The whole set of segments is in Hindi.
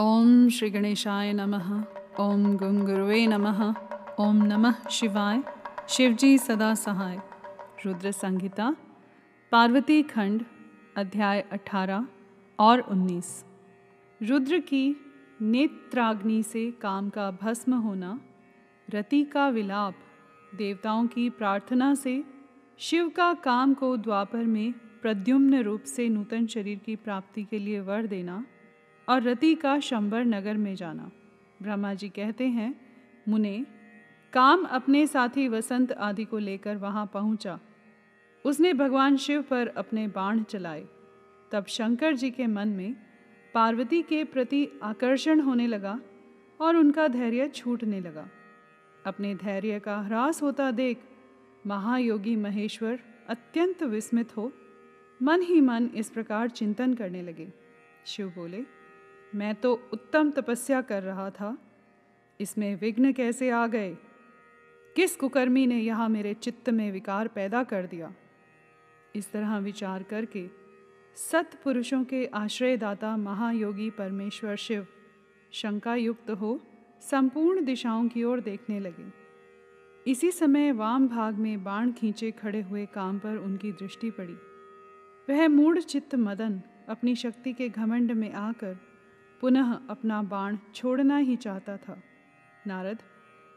ओम श्री गणेशाय नमः। ओम गुंगुरुवे नमः। ओम नमः शिवाय। शिवजी सदा सहाय। रुद्र संहिता। पार्वती खंड, अध्याय 18 और 19 रुद्र की नेत्राग्नि से काम का भस्म होना, रति का विलाप, देवताओं की प्रार्थना से, शिव का काम को द्वापर में प्रद्युम्न रूप से नूतन शरीर की प्राप्ति के लिए वर देना और रति का शंबर नगर में जाना। ब्रह्मा जी कहते हैं, मुने, काम अपने साथी वसंत आदि को लेकर वहाँ पहुँचा। उसने भगवान शिव पर अपने बाण चलाए। तब शंकर जी के मन में पार्वती के प्रति आकर्षण होने लगा और उनका धैर्य छूटने लगा। अपने धैर्य का ह्रास होता देख महायोगी महेश्वर अत्यंत विस्मित हो, मन ही मन इस प्रकार चिंतन करने लगे। शिव बोले मैं तो उत्तम तपस्या कर रहा था। इसमें विघ्न कैसे आ गए? किस कुकर्मी ने यहाँ मेरे चित्त में विकार पैदा कर दिया? इस तरह विचार करके सत्पुरुषों के आश्रयदाता महायोगी परमेश्वर शिव शंका युक्त हो संपूर्ण दिशाओं की ओर देखने लगे। इसी समय वाम भाग में बाण खींचे खड़े हुए काम पर उनकी दृष्टि पड़ी। वह मूढ़ चित्त मदन अपनी शक्ति के घमंड में आकर पुनः अपना बाण छोड़ना ही चाहता था। नारद,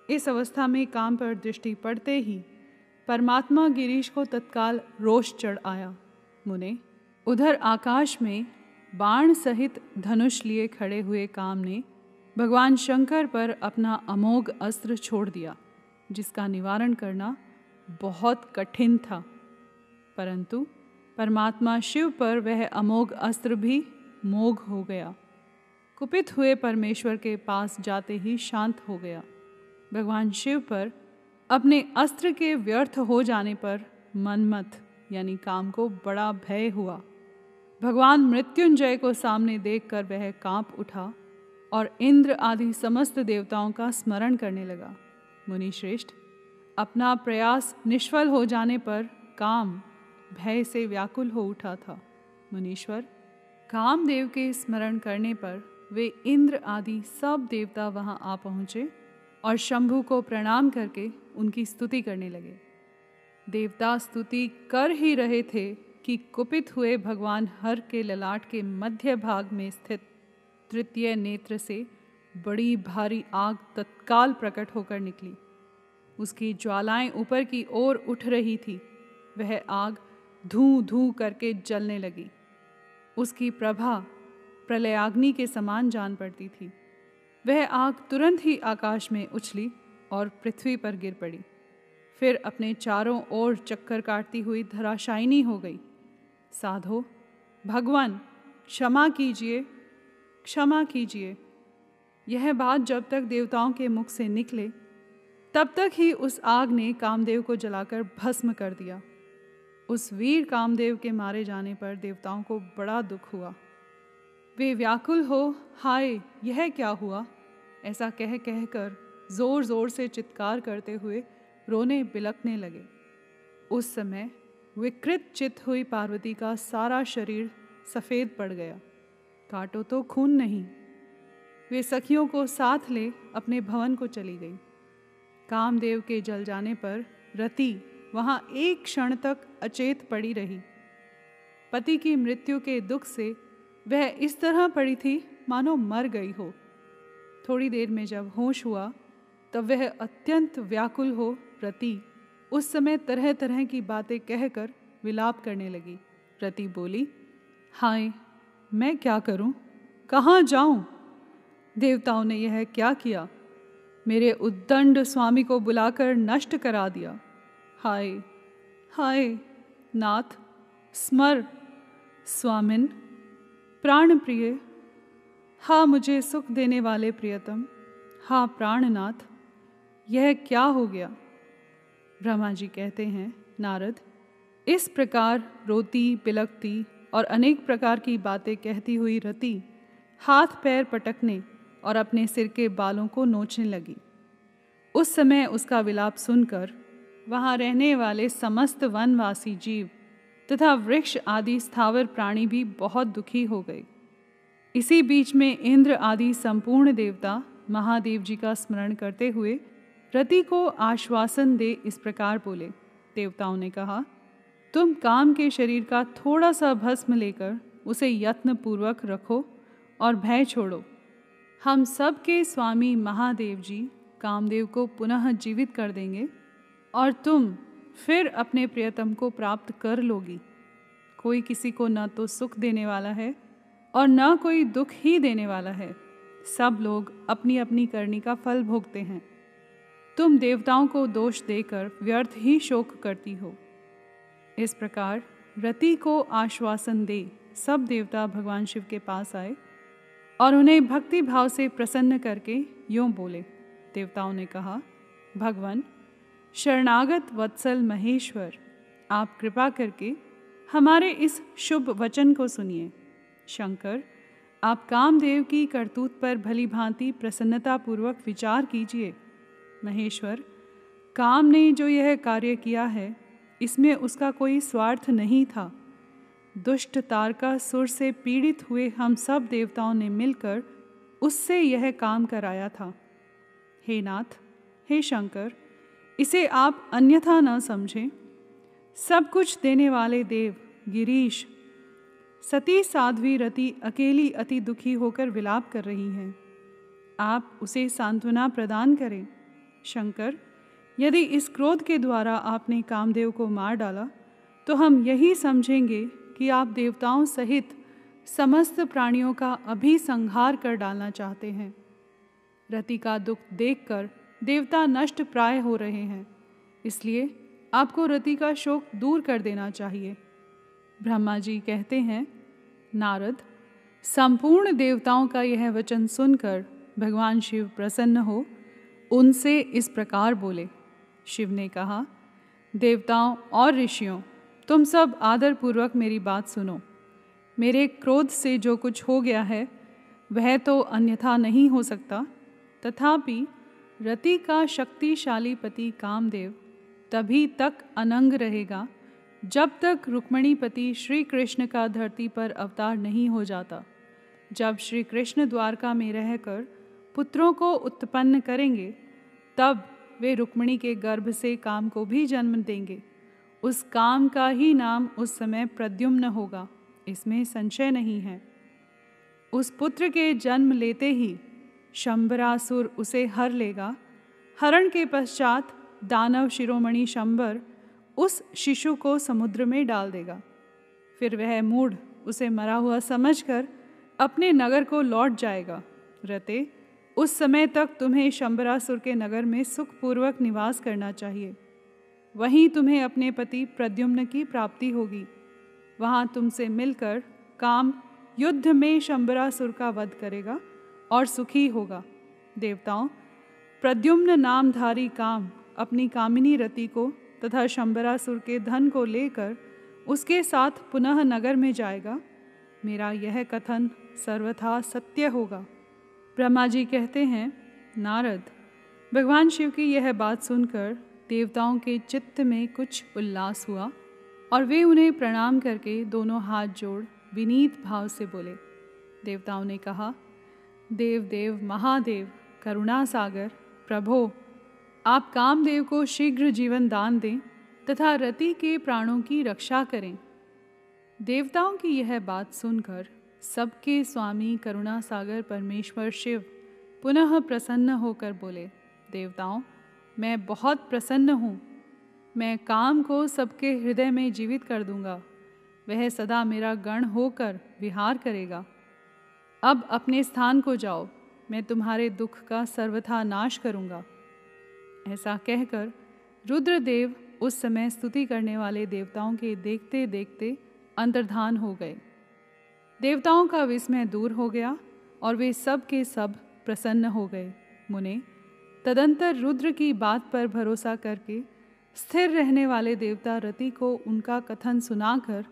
इस अवस्था में काम पर दृष्टि पड़ते ही परमात्मा गिरीश को तत्काल रोष चढ़ आया। मुने, उधर आकाश में बाण सहित धनुष लिए खड़े हुए काम ने भगवान शंकर पर अपना अमोघ अस्त्र छोड़ दिया, जिसका निवारण करना बहुत कठिन था। परंतु परमात्मा शिव पर वह अमोघ अस्त्र भी मोघ हो गया। कुपित हुए परमेश्वर के पास जाते ही शांत हो गया। भगवान शिव पर अपने अस्त्र के व्यर्थ हो जाने पर मनमत यानी काम को बड़ा भय हुआ। भगवान मृत्युंजय को सामने देखकर वह काँप उठा और इंद्र आदि समस्त देवताओं का स्मरण करने लगा। मुनि श्रेष्ठ अपना प्रयास निष्फल हो जाने पर काम भय से व्याकुल हो उठा था। मुनीश्वर, कामदेव के स्मरण करने पर वे इंद्र आदि सब देवता वहाँ आ पहुँचे और शंभु को प्रणाम करके उनकी स्तुति करने लगे। देवता स्तुति कर ही रहे थे कि कुपित हुए भगवान हर के ललाट के मध्य भाग में स्थित तृतीय नेत्र से बड़ी भारी आग तत्काल प्रकट होकर निकली। उसकी ज्वालाएँ ऊपर की ओर उठ रही थी। वह आग धू धू करके जलने लगी। उसकी प्रभा प्रलयाग्नि के समान जान पड़ती थी। वह आग तुरंत ही आकाश में उछली और पृथ्वी पर गिर पड़ी। फिर अपने चारों ओर चक्कर काटती हुई धराशायनी हो गई। साधो, भगवान, क्षमा कीजिए क्षमा कीजिए। यह बात जब तक देवताओं के मुख से निकले, तब तक ही उस आग ने कामदेव को जलाकर भस्म कर दिया। उस वीर कामदेव के मारे जाने पर देवताओं को बड़ा दुख हुआ। वे व्याकुल हो, हाय, यह क्या हुआ? ऐसा कह कह कर ज़ोर ज़ोर से चित्कार करते हुए रोने बिलकने लगे। उस समय विकृत चित हुई पार्वती का सारा शरीर सफ़ेद पड़ गया। काटो तो खून नहीं। वे सखियों को साथ ले अपने भवन को चली गई। कामदेव के जल जाने पर रति वहाँ एक क्षण तक अचेत पड़ी रही। पति की मृत्यु के दुख से वह इस तरह पड़ी थी, मानो मर गई हो थोड़ी देर में जब होश हुआ, तब वह अत्यंत व्याकुल हो, रति उस समय तरह तरह की बातें कहकर विलाप करने लगी रति बोली, हाय, मैं क्या करूँ? कहाँ जाऊँ? देवताओं ने यह क्या किया मेरे उद्दंड स्वामी को बुलाकर नष्ट करा दिया हाय हाय, नाथ, स्मर, स्वामिन प्राण प्रिय हा मुझे सुख देने वाले प्रियतम, हा प्राणनाथ, यह क्या हो गया? ब्रह्मा जी कहते हैं, नारद, इस प्रकार रोती पिलकती और अनेक प्रकार की बातें कहती हुई रति हाथ पैर पटकने और अपने सिर के बालों को नोचने लगी। उस समय उसका विलाप सुनकर वहाँ रहने वाले समस्त वनवासी जीव तथा वृक्ष आदि स्थावर प्राणी भी बहुत दुखी हो गए। इसी बीच में इंद्र आदि संपूर्ण देवता महादेव जी का स्मरण करते हुए रति को आश्वासन दे इस प्रकार बोले। देवताओं ने कहा, तुम काम के शरीर का थोड़ा सा भस्म लेकर उसे यत्न पूर्वक रखो और भय छोड़ो। हम सब के स्वामी महादेव जी कामदेव को पुनः जीवित कर देंगे और तुम फिर अपने प्रियतम को प्राप्त कर लोगी। कोई किसी को न तो सुख देने वाला है और न कोई दुख ही देने वाला है। सब लोग अपनी अपनी करनी का फल भोगते हैं। तुम देवताओं को दोष देकर व्यर्थ ही शोक करती हो। इस प्रकार रति को आश्वासन दे सब देवता भगवान शिव के पास आए और उन्हें भक्ति भाव से प्रसन्न करके यूँ बोले। देवताओं ने कहा, भगवान शरणागत वत्सल महेश्वर, आप कृपा करके हमारे इस शुभ वचन को सुनिए। शंकर, आप कामदेव की करतूत पर भली भांति प्रसन्नतापूर्वक विचार कीजिए। महेश्वर, काम ने जो यह कार्य किया है, इसमें उसका कोई स्वार्थ नहीं था। दुष्ट तारका सुर से पीड़ित हुए हम सब देवताओं ने मिलकर उससे यह काम कराया था। हे नाथ, हे शंकर इसे आप अन्यथा न समझें। सब कुछ देने वाले देव, गिरीश, सती साध्वी रति अकेली अति दुखी होकर विलाप कर रही हैं। आप उसे सांत्वना प्रदान करें। शंकर, यदि इस क्रोध के द्वारा आपने कामदेव को मार डाला तो हम यही समझेंगे कि आप देवताओं सहित समस्त प्राणियों का अभी संहार कर डालना चाहते हैं। रति का दुख देखकर देवता नष्ट प्राय हो रहे हैं। इसलिए आपको रति का शोक दूर कर देना चाहिए। ब्रह्मा जी कहते हैं, नारद, संपूर्ण देवताओं का यह वचन सुनकर भगवान शिव प्रसन्न हो, उनसे इस प्रकार बोले। शिव ने कहा, देवताओं और ऋषियों, तुम सब आदरपूर्वक मेरी बात सुनो। मेरे क्रोध से जो कुछ हो गया है, वह तो अन्यथा नहीं हो सकता। तथापि रति का शक्तिशाली पति कामदेव तभी तक अनंग रहेगा, जब तक रुक्मणीपति श्री कृष्ण का धरती पर अवतार नहीं हो जाता। जब श्री कृष्ण द्वारका में रहकर पुत्रों को उत्पन्न करेंगे, तब वे रुक्मणी के गर्भ से काम को भी जन्म देंगे। उस काम का ही नाम उस समय प्रद्युम्न होगा, इसमें संशय नहीं है। उस पुत्र के जन्म लेते ही शंबरासुर उसे हर लेगा। हरण के पश्चात दानव शिरोमणि शंबर उस शिशु को समुद्र में डाल देगा। फिर वह मूढ़ उसे मरा हुआ समझकर अपने नगर को लौट जाएगा। रते, उस समय तक तुम्हें शंबरासुर के नगर में सुखपूर्वक निवास करना चाहिए। वहीं तुम्हें अपने पति प्रद्युम्न की प्राप्ति होगी। वहाँ तुमसे मिलकर काम युद्ध में शंबरासुर का वध करेगा। और सुखी होगा। देवताओं, प्रद्युम्न नामधारी काम अपनी कामिनी रति को तथा शंबरासुर के धन को लेकर उसके साथ पुनः नगर में जाएगा। मेरा यह कथन सर्वथा सत्य होगा। ब्रह्मा जी कहते हैं, नारद, भगवान शिव की यह बात सुनकर देवताओं के चित्त में कुछ उल्लास हुआ और वे उन्हें प्रणाम करके दोनों हाथ जोड़ विनीत भाव से बोले। देवताओं ने कहा देव देव महादेव, करुणा सागर, प्रभो, आप कामदेव को शीघ्र जीवन दान दें तथा रति के प्राणों की रक्षा करें। देवताओं की यह बात सुनकर सबके स्वामी करुणा सागर परमेश्वर शिव पुनः प्रसन्न होकर बोले, देवताओं, मैं बहुत प्रसन्न हूँ। मैं काम को सबके हृदय में जीवित कर दूँगा। वह सदा मेरा गण होकर विहार करेगा। अब अपने स्थान को जाओ, मैं तुम्हारे दुख का सर्वथा नाश करूँगा। ऐसा कहकर रुद्रदेव उस समय स्तुति करने वाले देवताओं के देखते देखते अंतर्धान हो गए। देवताओं का विस्मय दूर हो गया और वे सब के सब प्रसन्न हो गए। मुने, तदंतर रुद्र की बात पर भरोसा करके स्थिर रहने वाले देवता रति को उनका कथन सुनाकर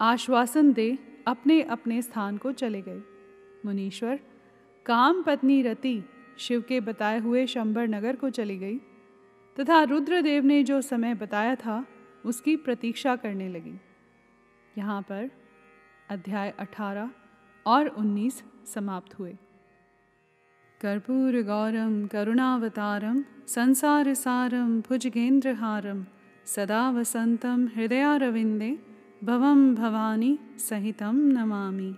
आश्वासन दे अपने अपने स्थान को चले गए। मुनीश्वर, काम पत्नी रति शिव के बताए हुए शंबर नगर को चली गई तथा रुद्रदेव ने जो समय बताया था, उसकी प्रतीक्षा करने लगी। यहाँ पर अध्याय 18 और 19 समाप्त हुए। कर्पूर गौरम, करुणावतारम, संसार सारम भुजगेंद्रहारम सदा वसंतम, हृदयारविंदे, भवम भवानी सहितम नमामि।